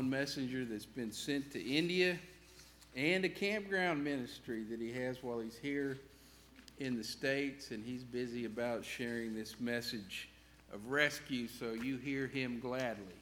one messenger that's been sent to India and a campground ministry that he has while he's here in the States, and he's busy about sharing this message of rescue, so you hear him gladly.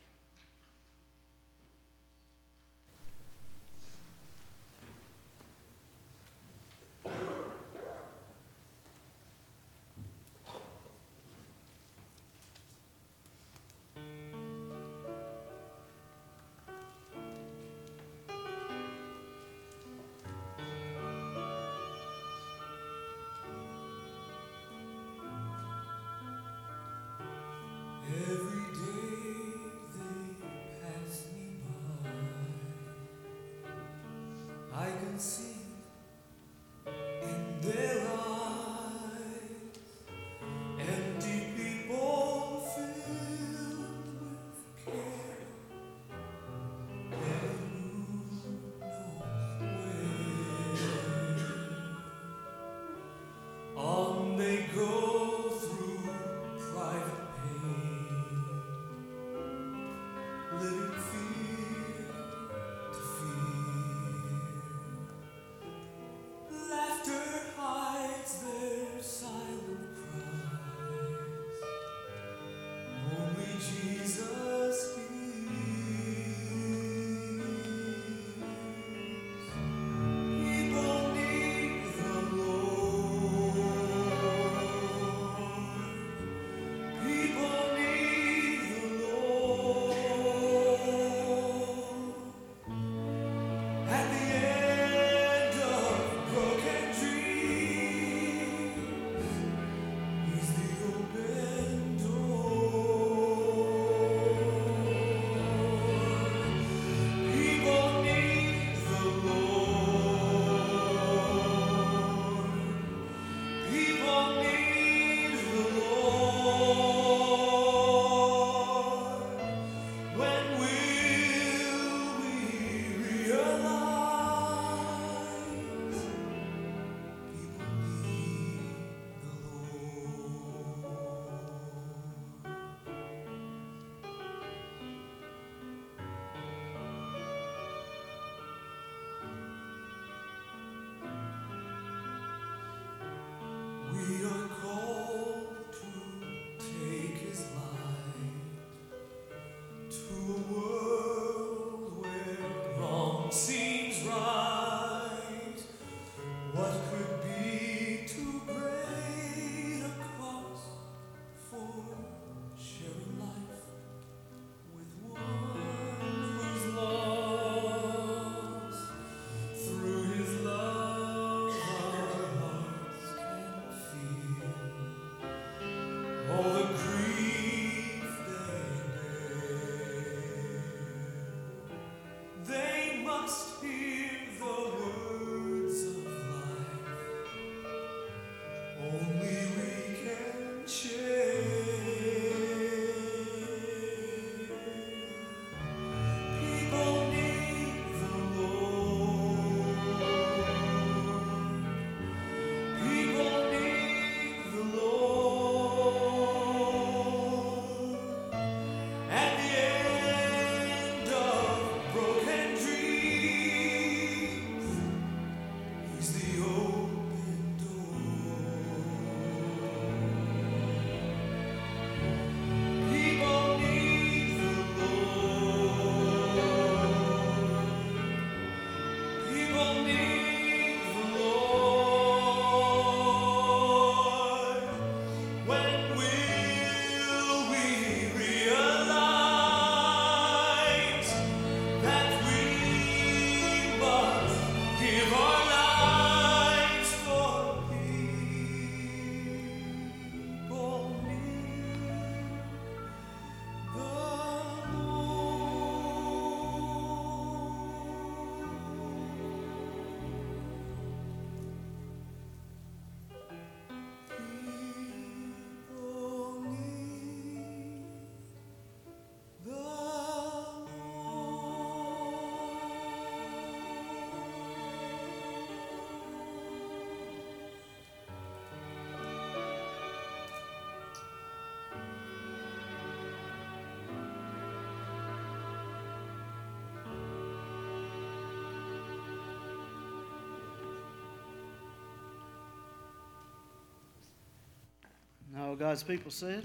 All God's people said?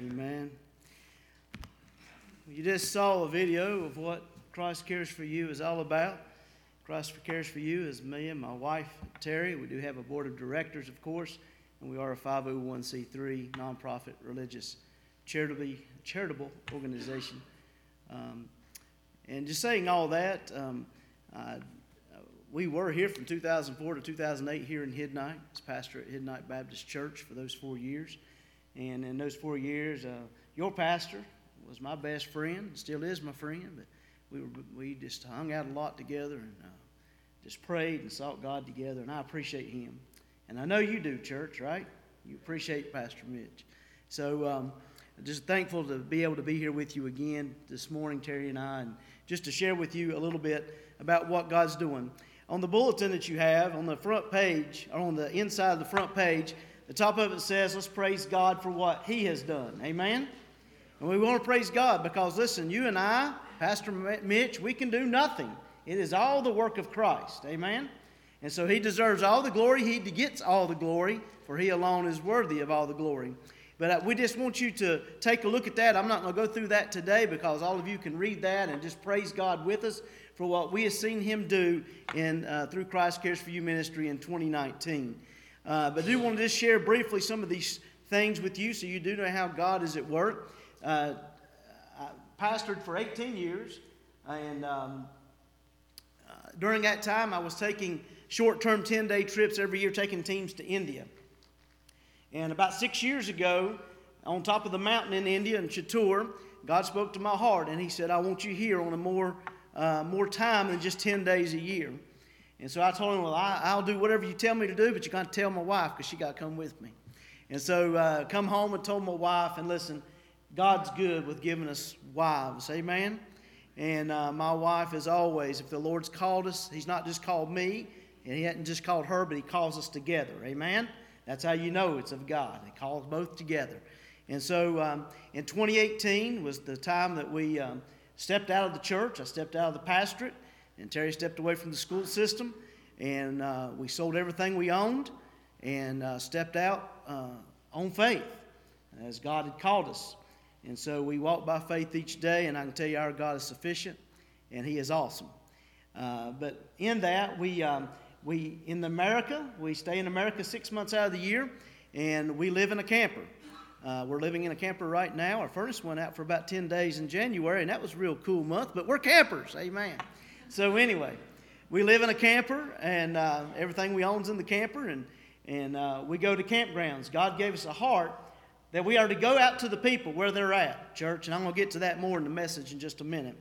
Amen. You just saw a video of what Christ Cares for You is all about. Christ Cares for You is me and my wife, Terry. We do have a board of directors, of course, and we are a 501c3 nonprofit religious charitable, charitable organization. Um, and just saying all that, um, I, we were here from 2004 to 2008 here in Hiddenite as pastor at Hiddenite Baptist Church for those four years. And in those four years, uh, your pastor was my best friend, still is my friend, but we, were, we just hung out a lot together and uh, just prayed and sought God together, and I appreciate him. And I know you do, church, right? You appreciate Pastor Mitch. So um, just thankful to be able to be here with you again this morning, Terry and I, and just to share with you a little bit about what God's doing. On the bulletin that you have, on the front page, or on the inside of the front page, the top of it says, Let's praise God for what He has done. Amen? And we want to praise God because, listen, you and I, Pastor Mitch, we can do nothing. It is all the work of Christ. Amen? And so He deserves all the glory. He gets all the glory, for He alone is worthy of all the glory. But uh, we just want you to take a look at that. I'm not going to go through that today because all of you can read that and just praise God with us for what we have seen Him do in, uh, through Christ Cares for You ministry in 2019. Uh, but I do want to just share briefly some of these things with you so you do know how God is at work. Uh, I pastored for 18 years, and um, uh, during that time, I was taking short term 10 day trips every year, taking teams to India. And about six years ago, on top of the mountain in India, in Chittoor, God spoke to my heart, and He said, I want you here on a more, uh, more time than just 10 days a year. And so I told him, Well, I, will do whatever you tell me to do, but you got to tell my wife because she got to come with me. And so uh, come home and told my wife, and listen, God's good with giving us wives. Amen. And uh, my wife, as always, if the Lord's called us, He's not just called me, and He hadn't just called her, but He calls us together. Amen. That's how you know it's of God. He calls both together. And so um, in 2018 was the time that we um, stepped out of the church. I stepped out of the pastorate and Terry stepped away from the school system, and uh, we sold everything we owned and uh, stepped out uh, on faith as God had called us. And so we walk by faith each day, and I can tell you our God is sufficient, and He is awesome. Uh, but in that, we, um, we in America, we stay in America six months out of the year, and we live in a camper. Uh, we're living in a camper right now. Our furnace went out for about 10 days in January, and that was a real cool month, but we're campers. Amen. So anyway, we live in a camper, and uh, everything we own's in the camper, and and uh, we go to campgrounds. God gave us a heart that we are to go out to the people where they're at, church. And I'm going to get to that more in the message in just a minute.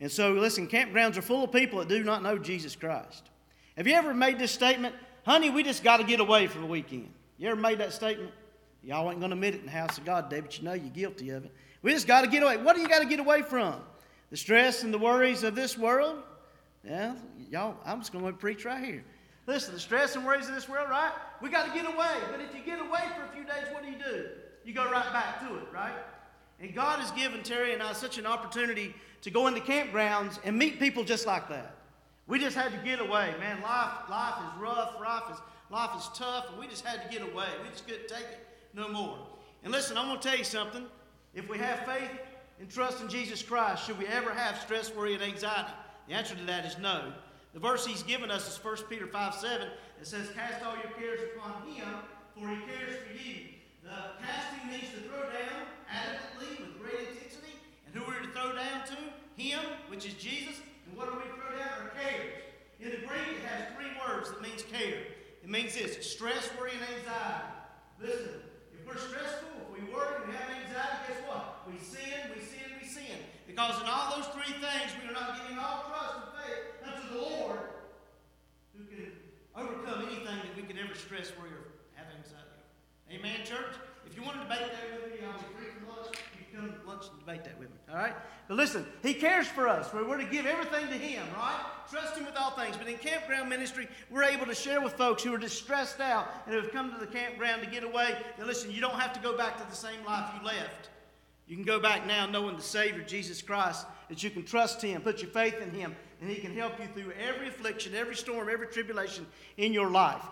And so, listen, campgrounds are full of people that do not know Jesus Christ. Have you ever made this statement, honey, we just got to get away for the weekend? You ever made that statement? Y'all ain't going to admit it in the house of God, David. You know you're guilty of it. We just got to get away. What do you got to get away from? The stress and the worries of this world? Yeah, y'all, I'm just going to preach right here. Listen, the stress and worries of this world, right? We got to get away. But if you get away for a few days, what do you do? You go right back to it, right? And God has given Terry and I such an opportunity to go into campgrounds and meet people just like that. We just had to get away, man. Life, life is rough, life is, life is tough, and we just had to get away. We just couldn't take it no more. And listen, I'm going to tell you something. If we have faith and trust in Jesus Christ, should we ever have stress, worry, and anxiety? The answer to that is no. The verse he's given us is 1 Peter 5 7. It says, Cast all your cares upon him, for he cares for you. The casting means to throw down adamantly with great intensity. And who are we to throw down to? Him, which is Jesus. And what are we to throw down? Our cares. In the Greek, it has three words that means care. It means this stress, worry, and anxiety. Listen, we're stressful, if we worry, we have anxiety, guess what? We sin, we sin, we sin. Because in all those three things, we are not giving all trust and faith unto the Lord who can overcome anything that we could ever stress, worry, or have anxiety. Amen, church? If you want to debate that with me, I'll be free for lunch. Come to lunch and debate that with me. All right? But listen, He cares for us. We're to give everything to Him, right? Trust Him with all things. But in campground ministry, we're able to share with folks who are just stressed out and who have come to the campground to get away. That listen, you don't have to go back to the same life you left. You can go back now knowing the Savior, Jesus Christ, that you can trust Him, put your faith in Him, and He can help you through every affliction, every storm, every tribulation in your life.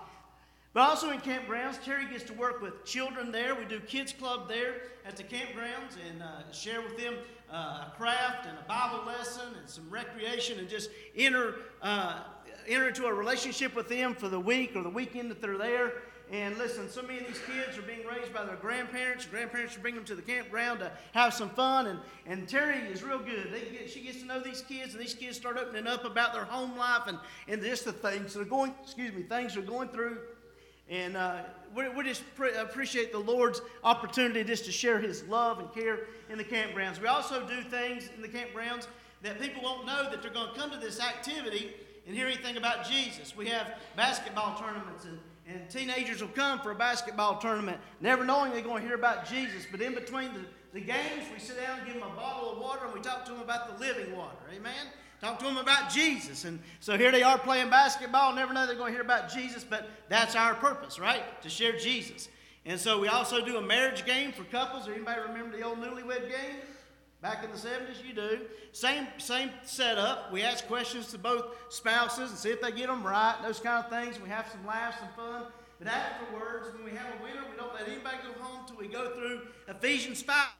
But also in campgrounds, Terry gets to work with children there. We do kids club there at the campgrounds and uh, share with them uh, a craft and a Bible lesson and some recreation and just enter uh, enter into a relationship with them for the week or the weekend that they're there. And listen, so many of these kids are being raised by their grandparents. Grandparents bring them to the campground to have some fun. And, and Terry is real good. Get, she gets to know these kids, and these kids start opening up about their home life and, and just the things they're going, excuse me, things they're going through. And uh, we, we just pre- appreciate the Lord's opportunity just to share His love and care in the campgrounds. We also do things in the campgrounds that people won't know that they're going to come to this activity and hear anything about Jesus. We have basketball tournaments and and teenagers will come for a basketball tournament, never knowing they're going to hear about Jesus. But in between the, the games, we sit down and give them a bottle of water and we talk to them about the living water. Amen? Talk to them about Jesus. And so here they are playing basketball, never know they're going to hear about Jesus, but that's our purpose, right? To share Jesus. And so we also do a marriage game for couples. Anybody remember the old newlywed game? Back in the 70s, you do. Same, same setup. We ask questions to both spouses and see if they get them right, those kind of things. We have some laughs and fun. But afterwards, when we have a winner, we don't let anybody go home until we go through Ephesians 5.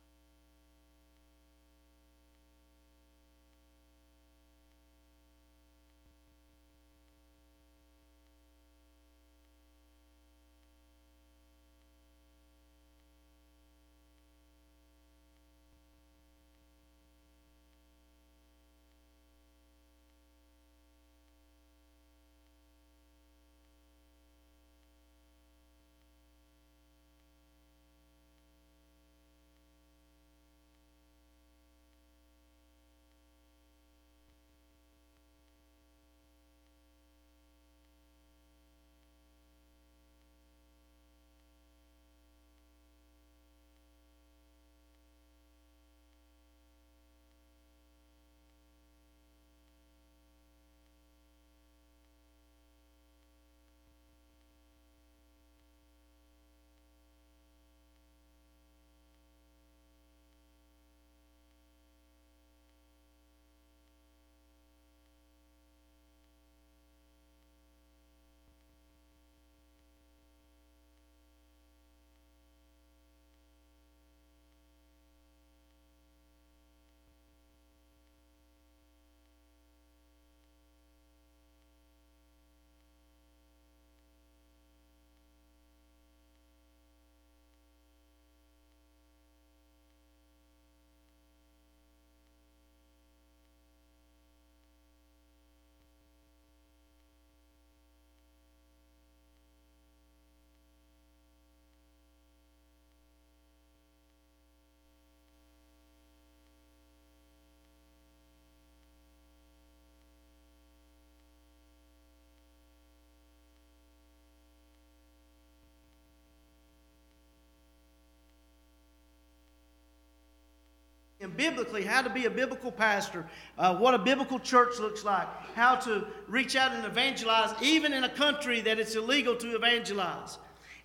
Biblically how to be a biblical pastor, uh, what a biblical church looks like, how to reach out and evangelize, even in a country that it's illegal to evangelize.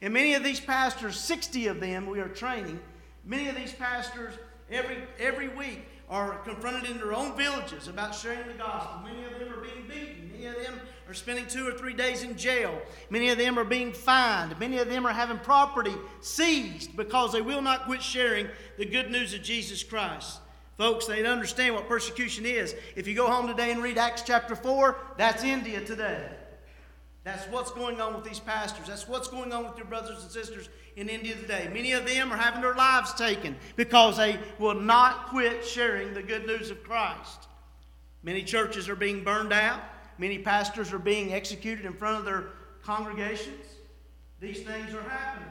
And many of these pastors, 60 of them we are training, many of these pastors every, every week are confronted in their own villages about sharing the gospel. Many of them are being beaten. Many of them are spending two or three days in jail. Many of them are being fined. Many of them are having property seized because they will not quit sharing the good news of Jesus Christ. Folks, they understand what persecution is. If you go home today and read Acts chapter 4, that's India today. That's what's going on with these pastors. That's what's going on with your brothers and sisters in India today. Many of them are having their lives taken because they will not quit sharing the good news of Christ. Many churches are being burned out. Many pastors are being executed in front of their congregations. These things are happening.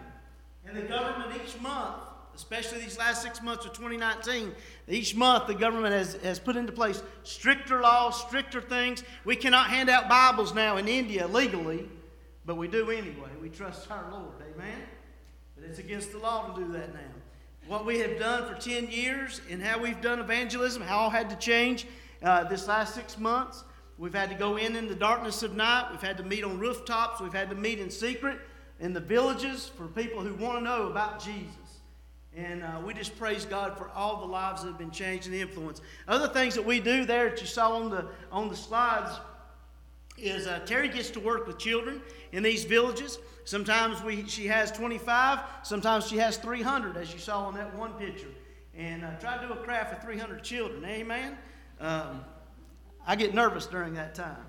And the government each month, especially these last six months of 2019, each month the government has, has put into place stricter laws, stricter things. We cannot hand out Bibles now in India legally, but we do anyway. We trust our Lord. Amen? But it's against the law to do that now. What we have done for 10 years and how we've done evangelism, how all had to change uh, this last six months. We've had to go in in the darkness of night. We've had to meet on rooftops. We've had to meet in secret in the villages for people who want to know about Jesus. And uh, we just praise God for all the lives that have been changed and influenced. Other things that we do there that you saw on the, on the slides is uh, Terry gets to work with children in these villages. Sometimes we, she has 25, sometimes she has 300, as you saw on that one picture. And uh, try to do a craft for 300 children. Amen? Um, I get nervous during that time.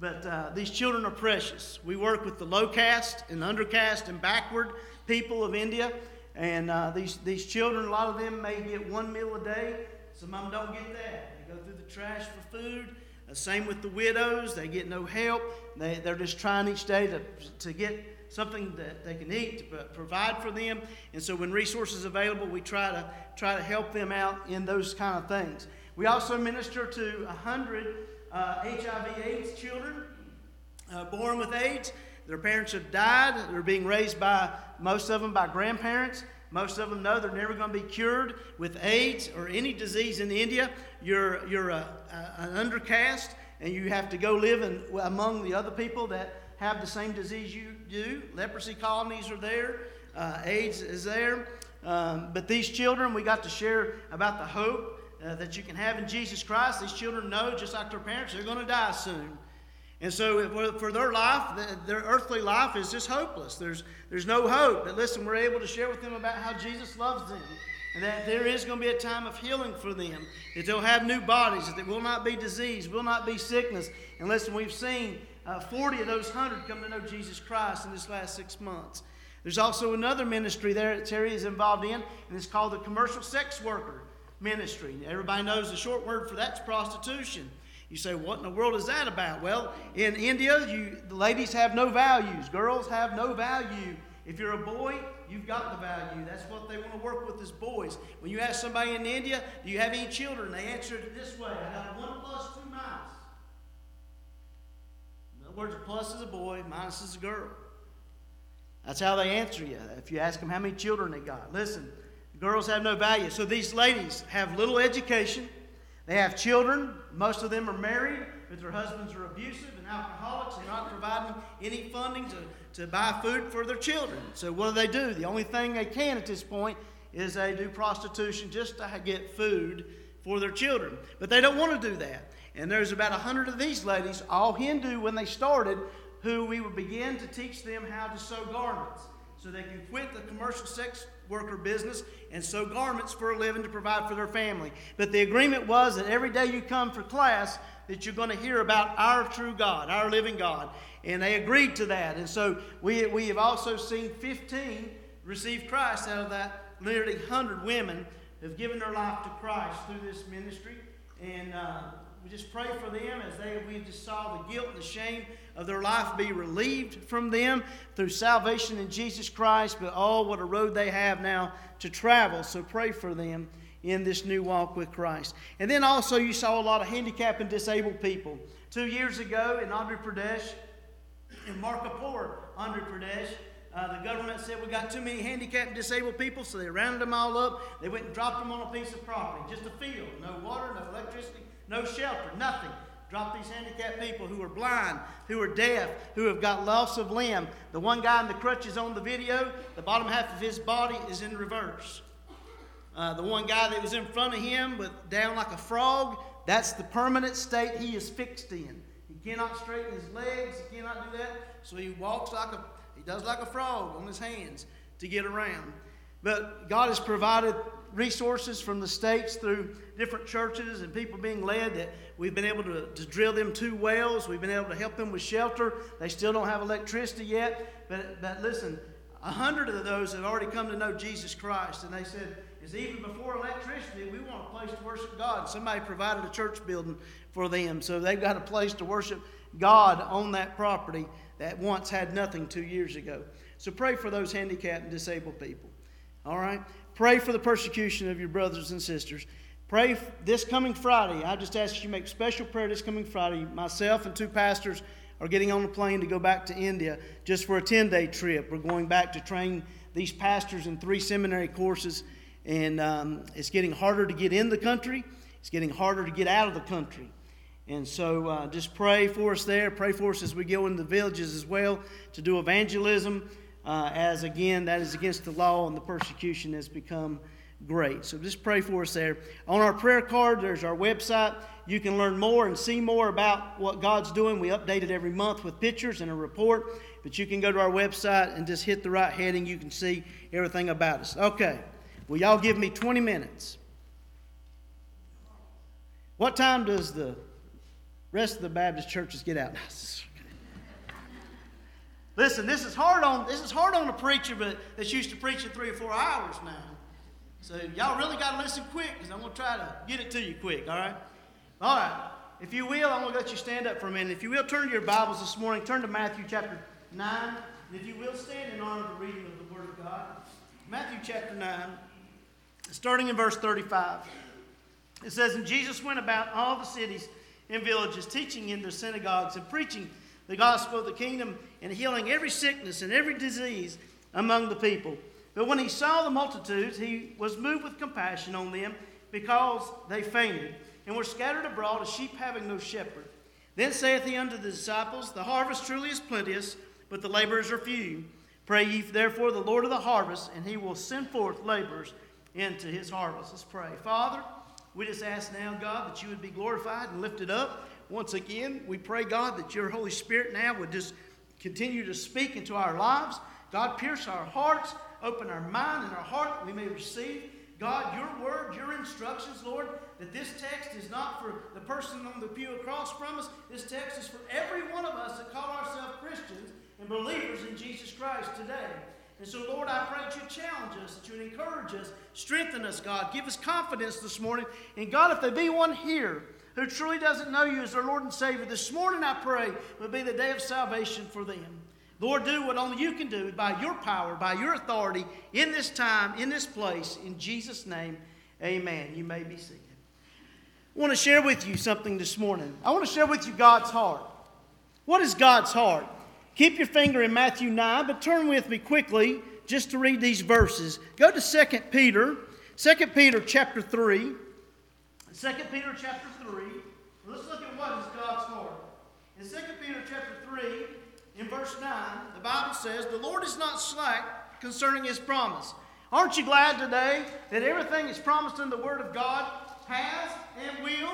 But uh, these children are precious. We work with the low caste and undercaste and backward people of India. And uh, these, these children, a lot of them may get one meal a day. Some of them don't get that. They go through the trash for food. Uh, same with the widows. They get no help. They, they're just trying each day to, to get something that they can eat to provide for them. And so when resources are available, we try to, try to help them out in those kind of things. We also minister to 100 uh, HIV AIDS children uh, born with AIDS. Their parents have died. They're being raised by, most of them, by grandparents. Most of them know they're never going to be cured with AIDS or any disease in India. You're, you're a, a, an undercast, and you have to go live in, among the other people that have the same disease you do. Leprosy colonies are there, uh, AIDS is there. Um, but these children, we got to share about the hope uh, that you can have in Jesus Christ. These children know, just like their parents, they're going to die soon. And so for, their life, their earthly life is just hopeless. There's, there's no hope. But listen, we're able to share with them about how Jesus loves them and that there is going to be a time of healing for them, that they'll have new bodies, that there will not be disease, will not be sickness. And listen, we've seen uh, 40 of those 100 come to know Jesus Christ in this last six months. There's also another ministry there that Terry is involved in, and it's called the Commercial Sex Worker ministry. Everybody knows the short word for that's prostitution. You say, what in the world is that about? Well, in India, you, the ladies have no values. Girls have no value. If you're a boy, you've got the value. That's what they want to work with as boys. When you ask somebody in India, do you have any children? They answer it this way I got one plus two minus. In other words, a plus is a boy, minus is a girl. That's how they answer you. If you ask them how many children they got. Listen, Girls have no value. So these ladies have little education. They have children. Most of them are married, but their husbands are abusive and alcoholics and not providing any funding to, to buy food for their children. So what do they do? The only thing they can at this point is they do prostitution just to get food for their children. But they don't want to do that. And there's about a hundred of these ladies, all Hindu when they started, who we would begin to teach them how to sew garments so they can quit the commercial sex worker business and sew garments for a living to provide for their family. But the agreement was that every day you come for class, that you're going to hear about our true God, our living God. And they agreed to that. And so we, we have also seen 15 receive Christ out of that nearly 100 women have given their life to Christ through this ministry. And uh, we just pray for them as they we just saw the guilt and the shame of their life be relieved from them through salvation in Jesus Christ. But oh, what a road they have now to travel. So pray for them in this new walk with Christ. And then also, you saw a lot of handicapped and disabled people. Two years ago in Andhra Pradesh, in Markapur, Andhra Pradesh, uh, the government said we got too many handicapped and disabled people, so they rounded them all up. They went and dropped them on a piece of property, just a field, no water, no electricity, no shelter, nothing. Drop these handicapped people who are blind, who are deaf, who have got loss of limb. The one guy in the crutches on the video, the bottom half of his body is in reverse. Uh, the one guy that was in front of him, with down like a frog, that's the permanent state he is fixed in. He cannot straighten his legs, he cannot do that, so he walks like a he does like a frog on his hands to get around. But God has provided resources from the states through different churches and people being led that we've been able to, to drill them two wells. We've been able to help them with shelter. They still don't have electricity yet. But, but listen, a hundred of those have already come to know Jesus Christ. And they said, is even before electricity, we want a place to worship God. Somebody provided a church building for them. So they've got a place to worship God on that property that once had nothing two years ago. So pray for those handicapped and disabled people. All right? Pray for the persecution of your brothers and sisters. Pray this coming Friday. I just ask you make special prayer this coming Friday. Myself and two pastors are getting on a plane to go back to India just for a 10 day trip. We're going back to train these pastors in three seminary courses, and um, it's getting harder to get in the country, it's getting harder to get out of the country. And so uh, just pray for us there. Pray for us as we go into the villages as well to do evangelism uh, as again, that is against the law and the persecution has become great. So just pray for us there. On our prayer card, there's our website. You can learn more and see more about what God's doing. We update it every month with pictures and a report. But you can go to our website and just hit the right heading. You can see everything about us. Okay. Will y'all give me 20 minutes? What time does the rest of the Baptist churches get out? Listen, this is hard on this is hard on a preacher, but that's used to preaching three or four hours now. So y'all really got to listen quick, because I'm gonna try to get it to you quick. All right, all right. If you will, I'm gonna let you stand up for a minute. If you will, turn to your Bibles this morning. Turn to Matthew chapter nine, and if you will, stand in honor of the reading of the Word of God. Matthew chapter nine, starting in verse 35. It says, And Jesus went about all the cities and villages, teaching in their synagogues and preaching the gospel of the kingdom and healing every sickness and every disease among the people. But when he saw the multitudes, he was moved with compassion on them because they fainted and were scattered abroad as sheep having no shepherd. Then saith he unto the disciples, The harvest truly is plenteous, but the laborers are few. Pray ye therefore the Lord of the harvest, and he will send forth laborers into his harvest. Let's pray. Father, we just ask now, God, that you would be glorified and lifted up. Once again, we pray, God, that your Holy Spirit now would just continue to speak into our lives. God, pierce our hearts, open our mind and our heart, that we may receive, God, your word, your instructions, Lord, that this text is not for the person on the pew across from us. This text is for every one of us that call ourselves Christians and believers in Jesus Christ today. And so, Lord, I pray that you challenge us, that you encourage us, strengthen us, God. Give us confidence this morning. And God, if there be one here who truly doesn't know you as their Lord and Savior, this morning I pray will be the day of salvation for them. Lord, do what only you can do by your power, by your authority in this time, in this place. In Jesus' name, amen. You may be seated. I want to share with you something this morning. I want to share with you God's heart. What is God's heart? Keep your finger in Matthew 9, but turn with me quickly just to read these verses. Go to 2 Peter, 2 Peter chapter 3. 2 Peter chapter 3. Let's look at what is God's heart. In 2 Peter chapter 3, in verse 9, the Bible says, The Lord is not slack concerning his promise. Aren't you glad today that everything that's promised in the Word of God has and will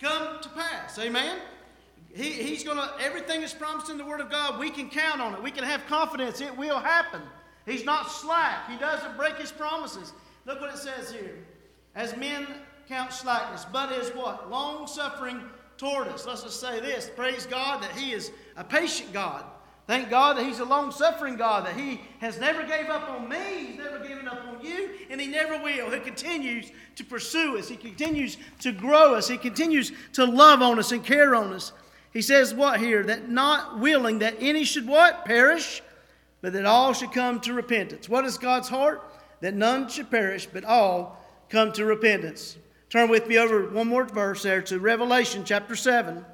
come to pass? Amen? He, he's going to, everything that's promised in the Word of God, we can count on it. We can have confidence it will happen. He's not slack. He doesn't break his promises. Look what it says here. As men count slackness, but is what? Long suffering toward us. Let's just say this. Praise God that He is a patient God. Thank God that He's a long suffering God, that He has never gave up on me, He's never given up on you, and He never will. He continues to pursue us, He continues to grow us, He continues to love on us and care on us. He says what here? That not willing that any should what? Perish, but that all should come to repentance. What is God's heart? That none should perish, but all come to repentance. Turn with me over one more verse there to Revelation chapter 7.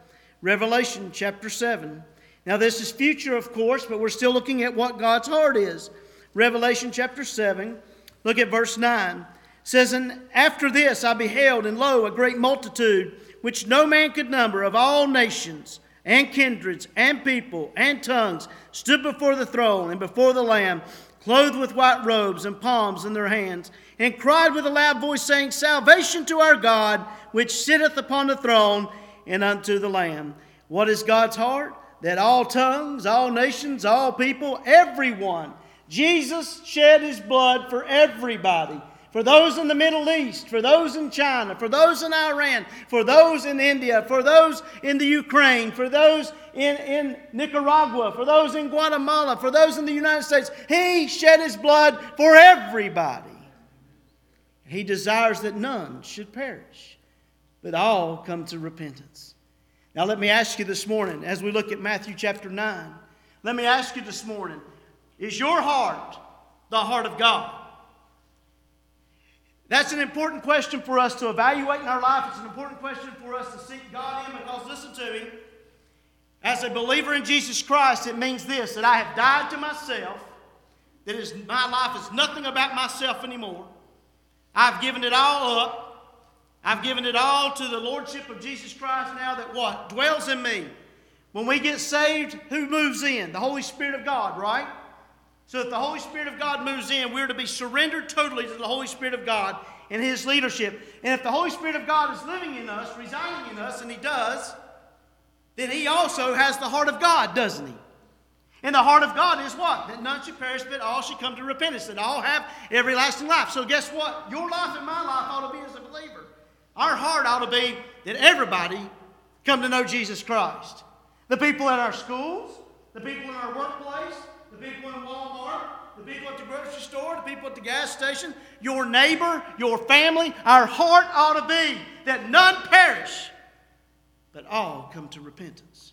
Revelation chapter 7. Now, this is future, of course, but we're still looking at what God's heart is. Revelation chapter 7, look at verse 9. It says, And after this I beheld, and lo, a great multitude, which no man could number, of all nations, and kindreds, and people, and tongues, stood before the throne and before the Lamb, clothed with white robes and palms in their hands, and cried with a loud voice, saying, Salvation to our God, which sitteth upon the throne, and unto the Lamb. What is God's heart? that all tongues, all nations, all people, everyone, Jesus shed his blood for everybody. For those in the Middle East, for those in China, for those in Iran, for those in India, for those in the Ukraine, for those in, in Nicaragua, for those in Guatemala, for those in the United States. He shed his blood for everybody. He desires that none should perish, but all come to repentance. Now, let me ask you this morning, as we look at Matthew chapter 9, let me ask you this morning is your heart the heart of God? That's an important question for us to evaluate in our life. It's an important question for us to seek God in because, listen to me, as a believer in Jesus Christ, it means this that I have died to myself, that is, my life is nothing about myself anymore. I've given it all up. I've given it all to the Lordship of Jesus Christ now that what? Dwells in me. When we get saved, who moves in? The Holy Spirit of God, right? So if the Holy Spirit of God moves in, we're to be surrendered totally to the Holy Spirit of God and His leadership. And if the Holy Spirit of God is living in us, residing in us, and He does, then He also has the heart of God, doesn't He? And the heart of God is what? That none should perish, but all should come to repentance, that all have everlasting life. So guess what? Your life and my life ought to be as a believer. Our heart ought to be that everybody come to know Jesus Christ. The people at our schools, the people in our workplace, the people in Walmart, the people at the grocery store, the people at the gas station, your neighbor, your family, our heart ought to be that none perish, but all come to repentance.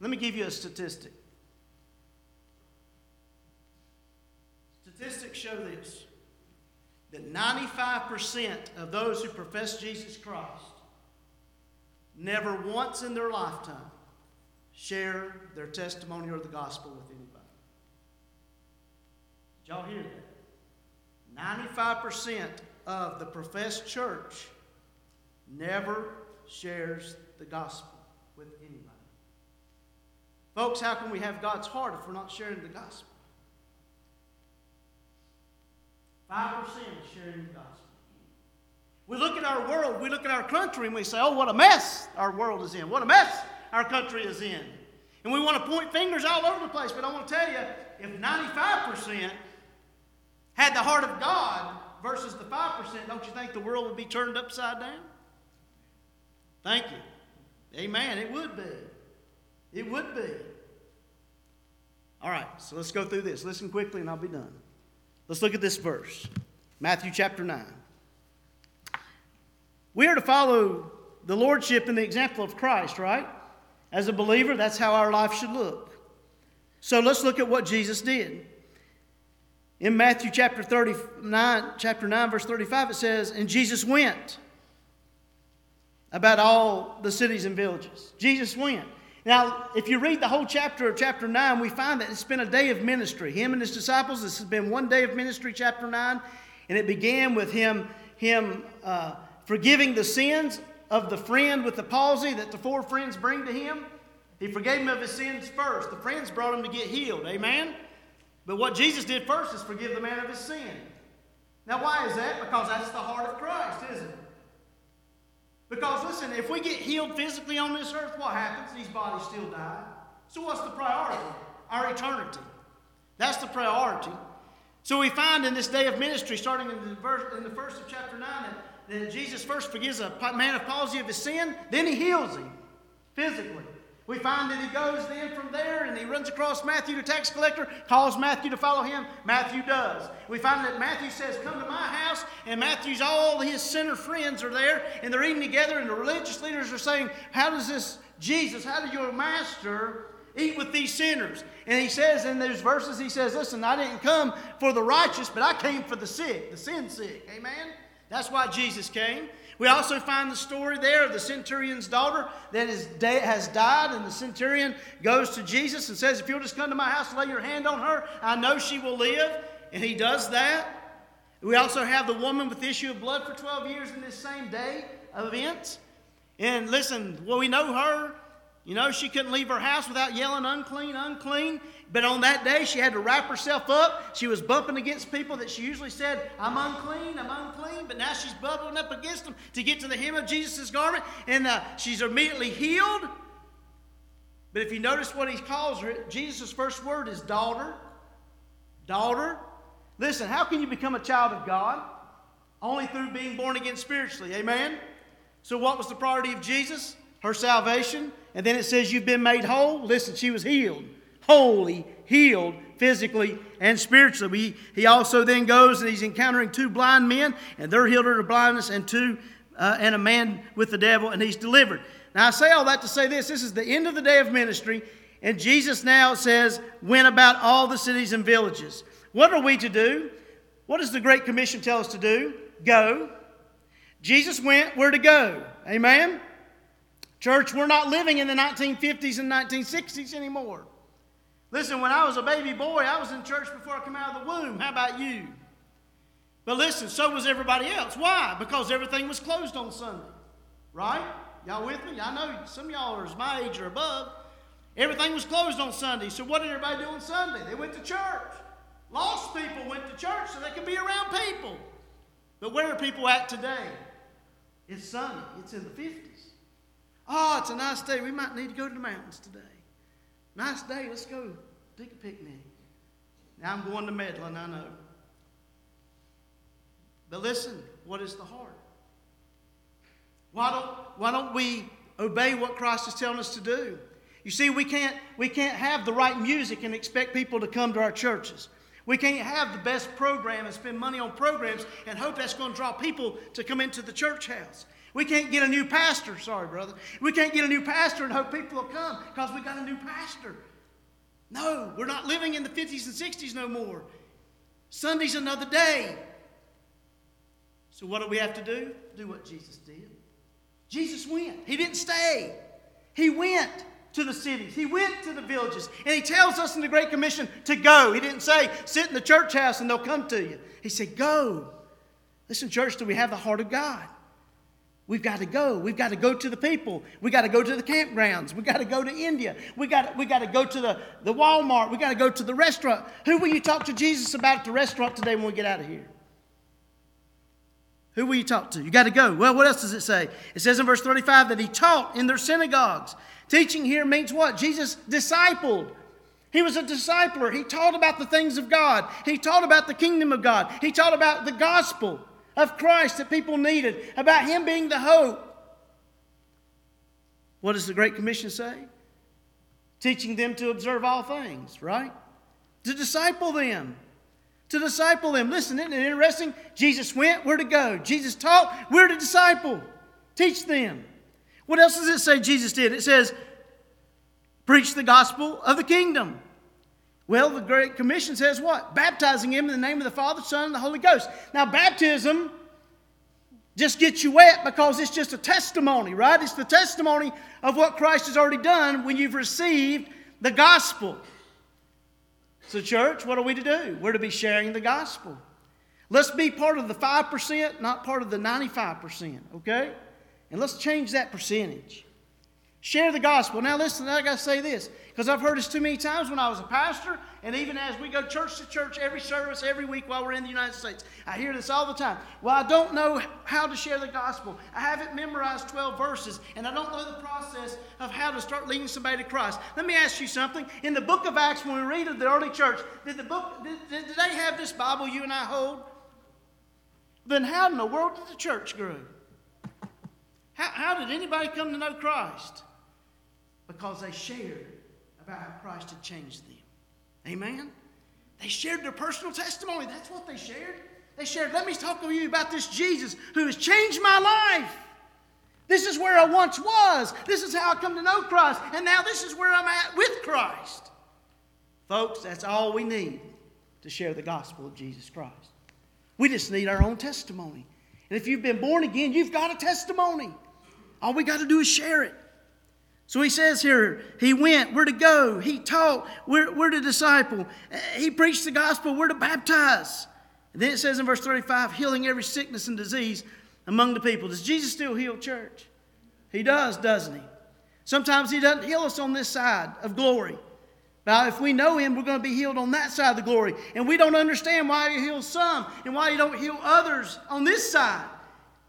Let me give you a statistic. Statistics show this that 95% of those who profess Jesus Christ never once in their lifetime share their testimony or the gospel with anybody. Did y'all hear that? 95% of the professed church never shares the gospel with anybody. Folks, how can we have God's heart if we're not sharing the gospel? 5% is sharing the gospel. We look at our world, we look at our country, and we say, oh, what a mess our world is in. What a mess our country is in. And we want to point fingers all over the place. But I want to tell you, if 95% had the heart of God versus the 5%, don't you think the world would be turned upside down? Thank you. Amen. It would be. It would be. All right, so let's go through this. Listen quickly and I'll be done. Let's look at this verse Matthew chapter 9. We are to follow the lordship and the example of Christ, right? As a believer, that's how our life should look. So let's look at what Jesus did. In Matthew chapter 39, chapter 9, verse 35, it says, And Jesus went about all the cities and villages. Jesus went. Now, if you read the whole chapter of chapter 9, we find that it's been a day of ministry. Him and his disciples, this has been one day of ministry, chapter 9. And it began with him, him uh, forgiving the sins of the friend with the palsy that the four friends bring to him. He forgave him of his sins first. The friends brought him to get healed. Amen? But what Jesus did first is forgive the man of his sin. Now, why is that? Because that's the heart of Christ, isn't it? Because listen, if we get healed physically on this earth, what happens? These bodies still die. So, what's the priority? Our eternity. That's the priority. So, we find in this day of ministry, starting in the, verse, in the first of chapter 9, that, that Jesus first forgives a man of palsy of his sin, then he heals him physically. We find that he goes then from there and he runs across Matthew, the tax collector, calls Matthew to follow him. Matthew does. We find that Matthew says, Come to my house, and Matthew's all his sinner friends are there, and they're eating together, and the religious leaders are saying, How does this Jesus, how did your master eat with these sinners? And he says in those verses, he says, Listen, I didn't come for the righteous, but I came for the sick, the sin sick. Amen? That's why Jesus came. We also find the story there of the centurion's daughter that is, has died, and the centurion goes to Jesus and says, If you'll just come to my house and lay your hand on her, I know she will live. And he does that. We also have the woman with the issue of blood for 12 years in this same day of events. And listen, well, we know her. You know, she couldn't leave her house without yelling, unclean, unclean. But on that day, she had to wrap herself up. She was bumping against people that she usually said, I'm unclean, I'm unclean. But now she's bubbling up against them to get to the hem of Jesus' garment. And uh, she's immediately healed. But if you notice what he calls her, Jesus' first word is daughter. Daughter. Listen, how can you become a child of God? Only through being born again spiritually. Amen? So, what was the priority of Jesus? Her salvation. And then it says, You've been made whole. Listen, she was healed, wholly healed physically and spiritually. He, he also then goes and he's encountering two blind men, and they're healed of blindness, and two uh, and a man with the devil, and he's delivered. Now I say all that to say this: this is the end of the day of ministry, and Jesus now says, "Went about all the cities and villages." What are we to do? What does the Great Commission tell us to do? Go. Jesus went. We're to go. Amen. Church, we're not living in the 1950s and 1960s anymore. Listen, when I was a baby boy, I was in church before I came out of the womb. How about you? But listen, so was everybody else. Why? Because everything was closed on Sunday. Right? Y'all with me? I know some of y'all are my age or above. Everything was closed on Sunday. So what did everybody do on Sunday? They went to church. Lost people went to church so they could be around people. But where are people at today? It's sunny. It's in the 50s. Oh, it's a nice day. We might need to go to the mountains today. Nice day. Let's go take a picnic. Now I'm going to Medlin, I know. But listen, what is the heart? Why don't, why don't we obey what Christ is telling us to do? You see, we can't, we can't have the right music and expect people to come to our churches. We can't have the best program and spend money on programs and hope that's going to draw people to come into the church house. We can't get a new pastor, sorry, brother. We can't get a new pastor and hope people will come because we got a new pastor. No, we're not living in the 50s and 60s no more. Sunday's another day. So, what do we have to do? Do what Jesus did. Jesus went, He didn't stay. He went to the cities, He went to the villages, and He tells us in the Great Commission to go. He didn't say, sit in the church house and they'll come to you. He said, go. Listen, church, do we have the heart of God? We've got to go. We've got to go to the people. We've got to go to the campgrounds. We've got to go to India. We've got, we got to go to the, the Walmart. We've got to go to the restaurant. Who will you talk to Jesus about at the restaurant today when we get out of here? Who will you talk to? You got to go. Well, what else does it say? It says in verse 35 that he taught in their synagogues. Teaching here means what? Jesus discipled. He was a discipler. He taught about the things of God. He taught about the kingdom of God. He taught about the gospel of Christ that people needed, about Him being the hope. What does the Great Commission say? Teaching them to observe all things, right? To disciple them. To disciple them. Listen, isn't it interesting? Jesus went, where to go? Jesus taught, where to disciple. Teach them. What else does it say Jesus did? It says, preach the gospel of the kingdom. Well, the Great Commission says what? Baptizing him in the name of the Father, Son, and the Holy Ghost. Now, baptism just gets you wet because it's just a testimony, right? It's the testimony of what Christ has already done when you've received the gospel. So, church, what are we to do? We're to be sharing the gospel. Let's be part of the 5%, not part of the 95%, okay? And let's change that percentage. Share the gospel. Now, listen, I got to say this because I've heard this too many times when I was a pastor, and even as we go church to church every service, every week while we're in the United States. I hear this all the time. Well, I don't know how to share the gospel. I haven't memorized 12 verses, and I don't know the process of how to start leading somebody to Christ. Let me ask you something. In the book of Acts, when we read of the early church, did the book did, did they have this Bible you and I hold? Then how in the world did the church grow? How, how did anybody come to know Christ? because they shared about how Christ had changed them. Amen? They shared their personal testimony. That's what they shared. They shared, let me talk to you about this Jesus who has changed my life. This is where I once was. This is how I come to know Christ. And now this is where I'm at with Christ. Folks, that's all we need to share the gospel of Jesus Christ. We just need our own testimony. And if you've been born again, you've got a testimony. All we got to do is share it. So he says here, he went, we're to go. He taught, we're, we're to disciple. Eh, he preached the gospel, we're to baptize. And then it says in verse 35, healing every sickness and disease among the people. Does Jesus still heal church? He does, doesn't he? Sometimes he doesn't heal us on this side of glory. Now, if we know him, we're going to be healed on that side of the glory. And we don't understand why he heals some and why he don't heal others on this side.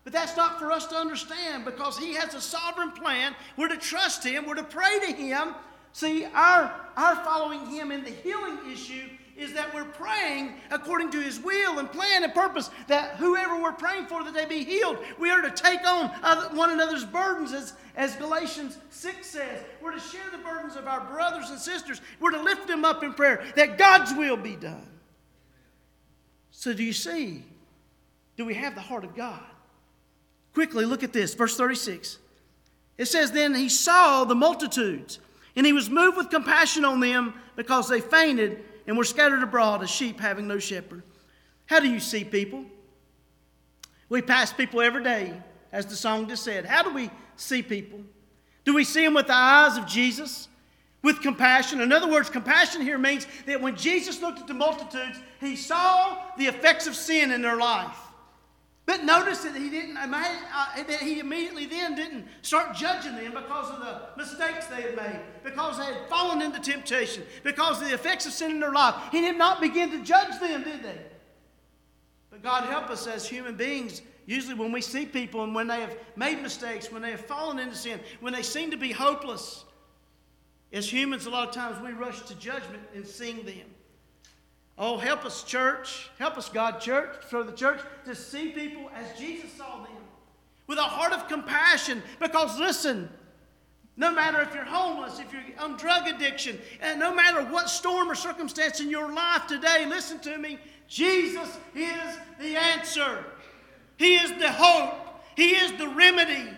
But that's not for us to understand because He has a sovereign plan. We're to trust Him, we're to pray to Him. See, our, our following Him in the healing issue is that we're praying according to His will and plan and purpose that whoever we're praying for, that they be healed. We are to take on other, one another's burdens, as, as Galatians 6 says. We're to share the burdens of our brothers and sisters. We're to lift them up in prayer that God's will be done. So, do you see? Do we have the heart of God? Quickly, look at this, verse 36. It says, Then he saw the multitudes, and he was moved with compassion on them because they fainted and were scattered abroad as sheep having no shepherd. How do you see people? We pass people every day, as the song just said. How do we see people? Do we see them with the eyes of Jesus? With compassion. In other words, compassion here means that when Jesus looked at the multitudes, he saw the effects of sin in their life. But notice that he didn't, uh, that he immediately then didn't start judging them because of the mistakes they had made, because they had fallen into temptation, because of the effects of sin in their life. He did not begin to judge them, did they? But God help us as human beings. Usually, when we see people and when they have made mistakes, when they have fallen into sin, when they seem to be hopeless, as humans, a lot of times we rush to judgment in seeing them. Oh, help us, church. Help us, God, church, for the church to see people as Jesus saw them with a heart of compassion. Because listen, no matter if you're homeless, if you're on drug addiction, and no matter what storm or circumstance in your life today, listen to me. Jesus is the answer. He is the hope. He is the remedy.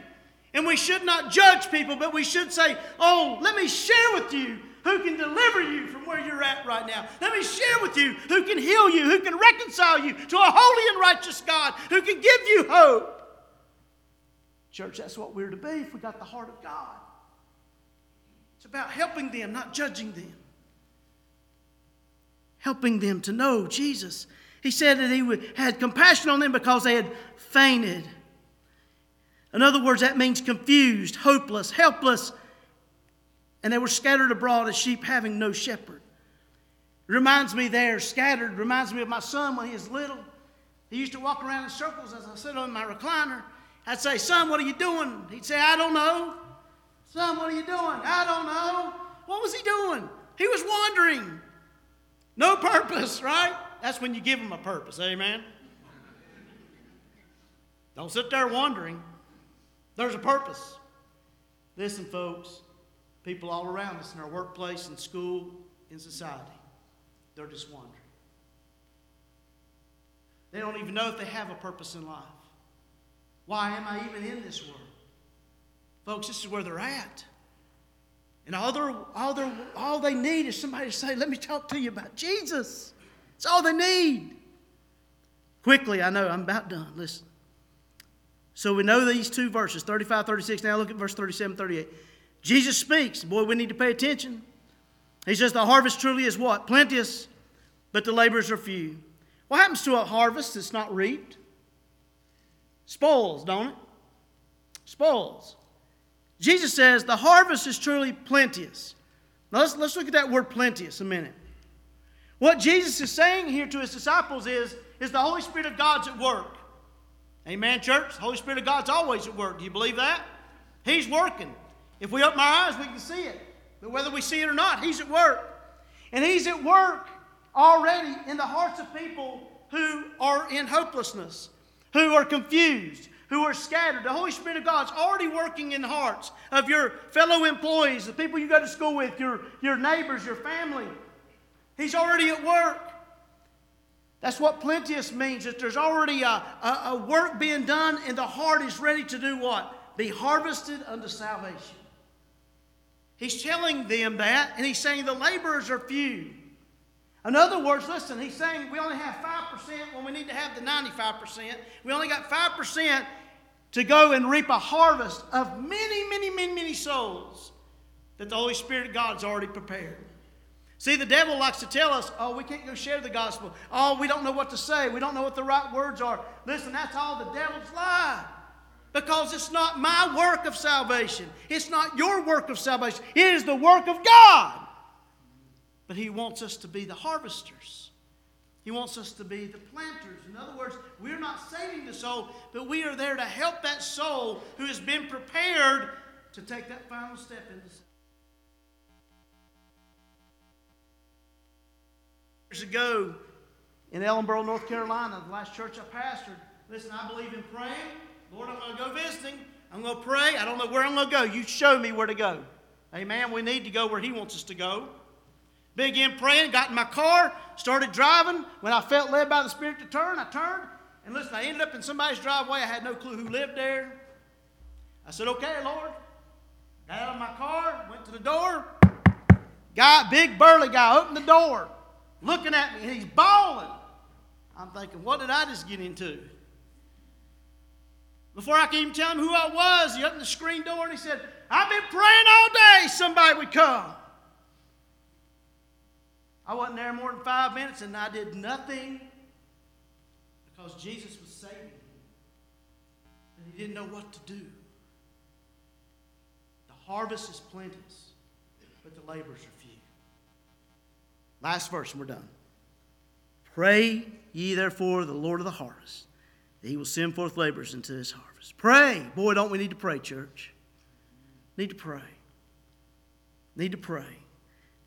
And we should not judge people, but we should say, Oh, let me share with you who can deliver you from where you're at right now. Let me share with you who can heal you, who can reconcile you to a holy and righteous God, who can give you hope. Church, that's what we're to be if we got the heart of God. It's about helping them, not judging them. Helping them to know Jesus. He said that he had compassion on them because they had fainted. In other words, that means confused, hopeless, helpless, and they were scattered abroad as sheep having no shepherd. Reminds me there, scattered, reminds me of my son when he was little. He used to walk around in circles as I sit on my recliner. I'd say, Son, what are you doing? He'd say, I don't know. Son, what are you doing? I don't know. What was he doing? He was wandering. No purpose, right? That's when you give him a purpose. Amen. Don't sit there wondering. There's a purpose. Listen, folks, people all around us in our workplace, in school, in society, they're just wandering. They don't even know if they have a purpose in life. Why am I even in this world? Folks, this is where they're at. And all, they're, all, they're, all they need is somebody to say, Let me talk to you about Jesus. It's all they need. Quickly, I know I'm about done. Listen. So we know these two verses, 35, 36. Now look at verse 37, 38. Jesus speaks. Boy, we need to pay attention. He says, The harvest truly is what? Plenteous, but the laborers are few. What happens to a harvest that's not reaped? Spoils, don't it? Spoils. Jesus says, The harvest is truly plenteous. Now let's, let's look at that word plenteous a minute. What Jesus is saying here to his disciples is, is the Holy Spirit of God's at work. Amen, church? The Holy Spirit of God's always at work. Do you believe that? He's working. If we open our eyes, we can see it. But whether we see it or not, He's at work. And He's at work already in the hearts of people who are in hopelessness, who are confused, who are scattered. The Holy Spirit of God's already working in the hearts of your fellow employees, the people you go to school with, your, your neighbors, your family. He's already at work. That's what plenteous means, that there's already a, a, a work being done and the heart is ready to do what? Be harvested unto salvation. He's telling them that, and he's saying the laborers are few. In other words, listen, he's saying we only have 5% when we need to have the 95%. We only got 5% to go and reap a harvest of many, many, many, many souls that the Holy Spirit of God's already prepared. See, the devil likes to tell us, oh, we can't go share the gospel. Oh, we don't know what to say. We don't know what the right words are. Listen, that's all the devil's lie. Because it's not my work of salvation. It's not your work of salvation. It is the work of God. But He wants us to be the harvesters. He wants us to be the planters. In other words, we're not saving the soul, but we are there to help that soul who has been prepared to take that final step Years ago in Ellenboro, North Carolina, the last church I pastored, listen, I believe in praying. Lord, I'm going to go visiting. I'm going to pray. I don't know where I'm going to go. You show me where to go. Amen. We need to go where He wants us to go. Began praying, got in my car, started driving. When I felt led by the Spirit to turn, I turned. And listen, I ended up in somebody's driveway. I had no clue who lived there. I said, okay, Lord. Got out of my car, went to the door. Guy, big burly guy, opened the door, looking at me, he's bawling. I'm thinking, what did I just get into? Before I could even tell him who I was, he opened the screen door and he said, I've been praying all day somebody would come. I wasn't there more than five minutes and I did nothing because Jesus was saving me. and he didn't know what to do. The harvest is plenteous, but the laborers are few. Last verse, and we're done. Pray ye therefore the Lord of the harvest, that he will send forth laborers into his harvest. Pray. Boy, don't we need to pray, church? Need to pray. Need to pray.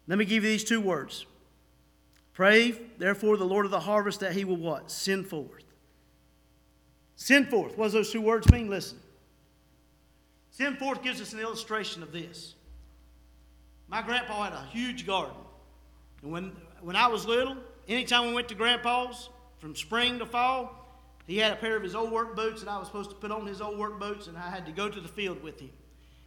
Let me give you these two words. Pray, therefore, the Lord of the harvest that he will what? Send forth. Send forth. What does those two words mean? Listen. Send forth gives us an illustration of this. My grandpa had a huge garden. And when, when I was little, anytime we went to grandpa's, from spring to fall, he had a pair of his old work boots, and I was supposed to put on his old work boots, and I had to go to the field with him.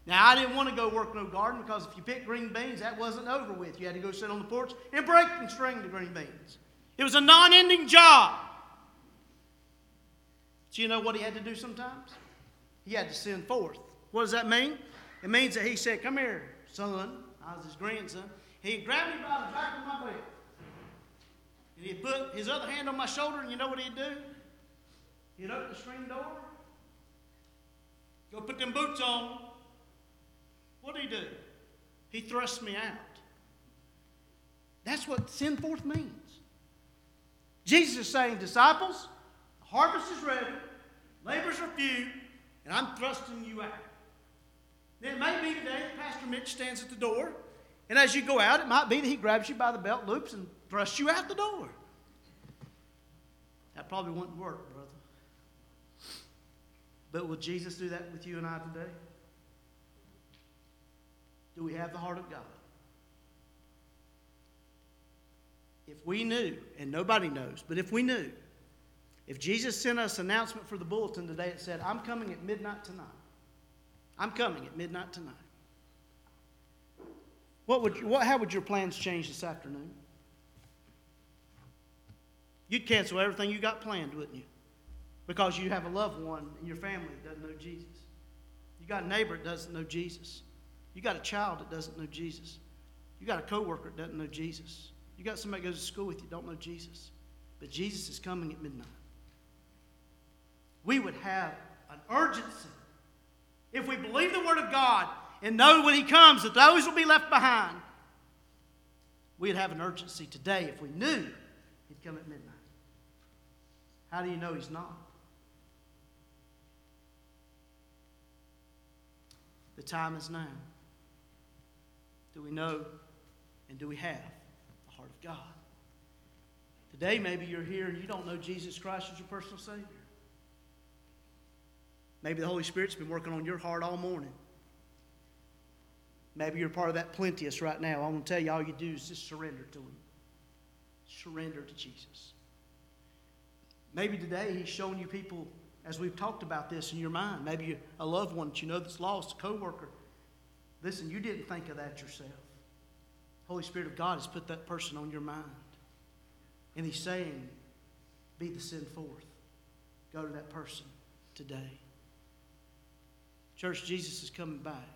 Now, I didn't want to go work no garden because if you picked green beans, that wasn't over with. You had to go sit on the porch and break and string the green beans. It was a non ending job. Do you know what he had to do sometimes? He had to send forth. What does that mean? It means that he said, Come here, son. I was his grandson. He grabbed me by the back of my belt. And he'd put his other hand on my shoulder, and you know what he'd do? He'd open the screen door, go put them boots on. What did he do? He thrust me out. That's what send forth means. Jesus is saying, disciples, the harvest is ready, labors are few, and I'm thrusting you out. Then it may be today Pastor Mitch stands at the door, and as you go out, it might be that he grabs you by the belt loops and thrusts you out the door. That probably wouldn't work, brother. But will Jesus do that with you and I today? Do we have the heart of God? If we knew, and nobody knows, but if we knew, if Jesus sent us an announcement for the bulletin today that said, I'm coming at midnight tonight, I'm coming at midnight tonight, what would, what, how would your plans change this afternoon? You'd cancel everything you got planned, wouldn't you? Because you have a loved one in your family that doesn't know Jesus. You got a neighbor that doesn't know Jesus. You got a child that doesn't know Jesus. You got a coworker that doesn't know Jesus. You got somebody that goes to school with you don't know Jesus. But Jesus is coming at midnight. We would have an urgency if we believe the Word of God and know when He comes that those will be left behind. We'd have an urgency today if we knew He'd come at midnight. How do you know He's not? The time is now. Do we know and do we have the heart of God? Today, maybe you're here and you don't know Jesus Christ as your personal Savior. Maybe the Holy Spirit's been working on your heart all morning. Maybe you're part of that plenteous right now. I want to tell you, all you do is just surrender to Him. Surrender to Jesus. Maybe today He's shown you people, as we've talked about this in your mind. Maybe a loved one that you know that's lost, a coworker. Listen, you didn't think of that yourself. Holy Spirit of God has put that person on your mind. And He's saying, be the send forth. Go to that person today. Church, Jesus is coming back.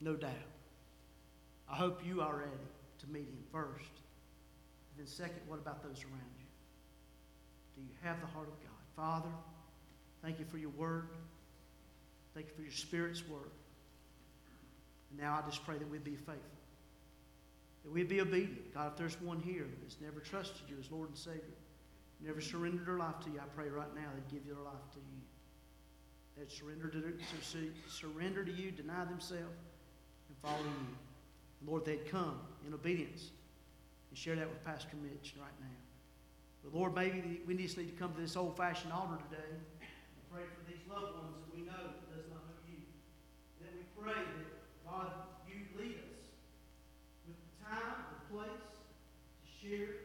No doubt. I hope you are ready to meet Him first. And then, second, what about those around you? Do you have the heart of God? Father, thank you for your word. Thank you for your Spirit's work. And now I just pray that we'd be faithful, that we'd be obedient. God, if there's one here that's never trusted you as Lord and Savior, never surrendered their life to you, I pray right now they'd give their life to you. They'd surrender to, to surrender to you, deny themselves, and follow you. Lord, they'd come in obedience and share that with Pastor Mitch right now. But Lord, maybe we just need to come to this old-fashioned altar today and pray for these loved ones that we know that does not know you. That we pray that, God, you lead us with the time, the place to share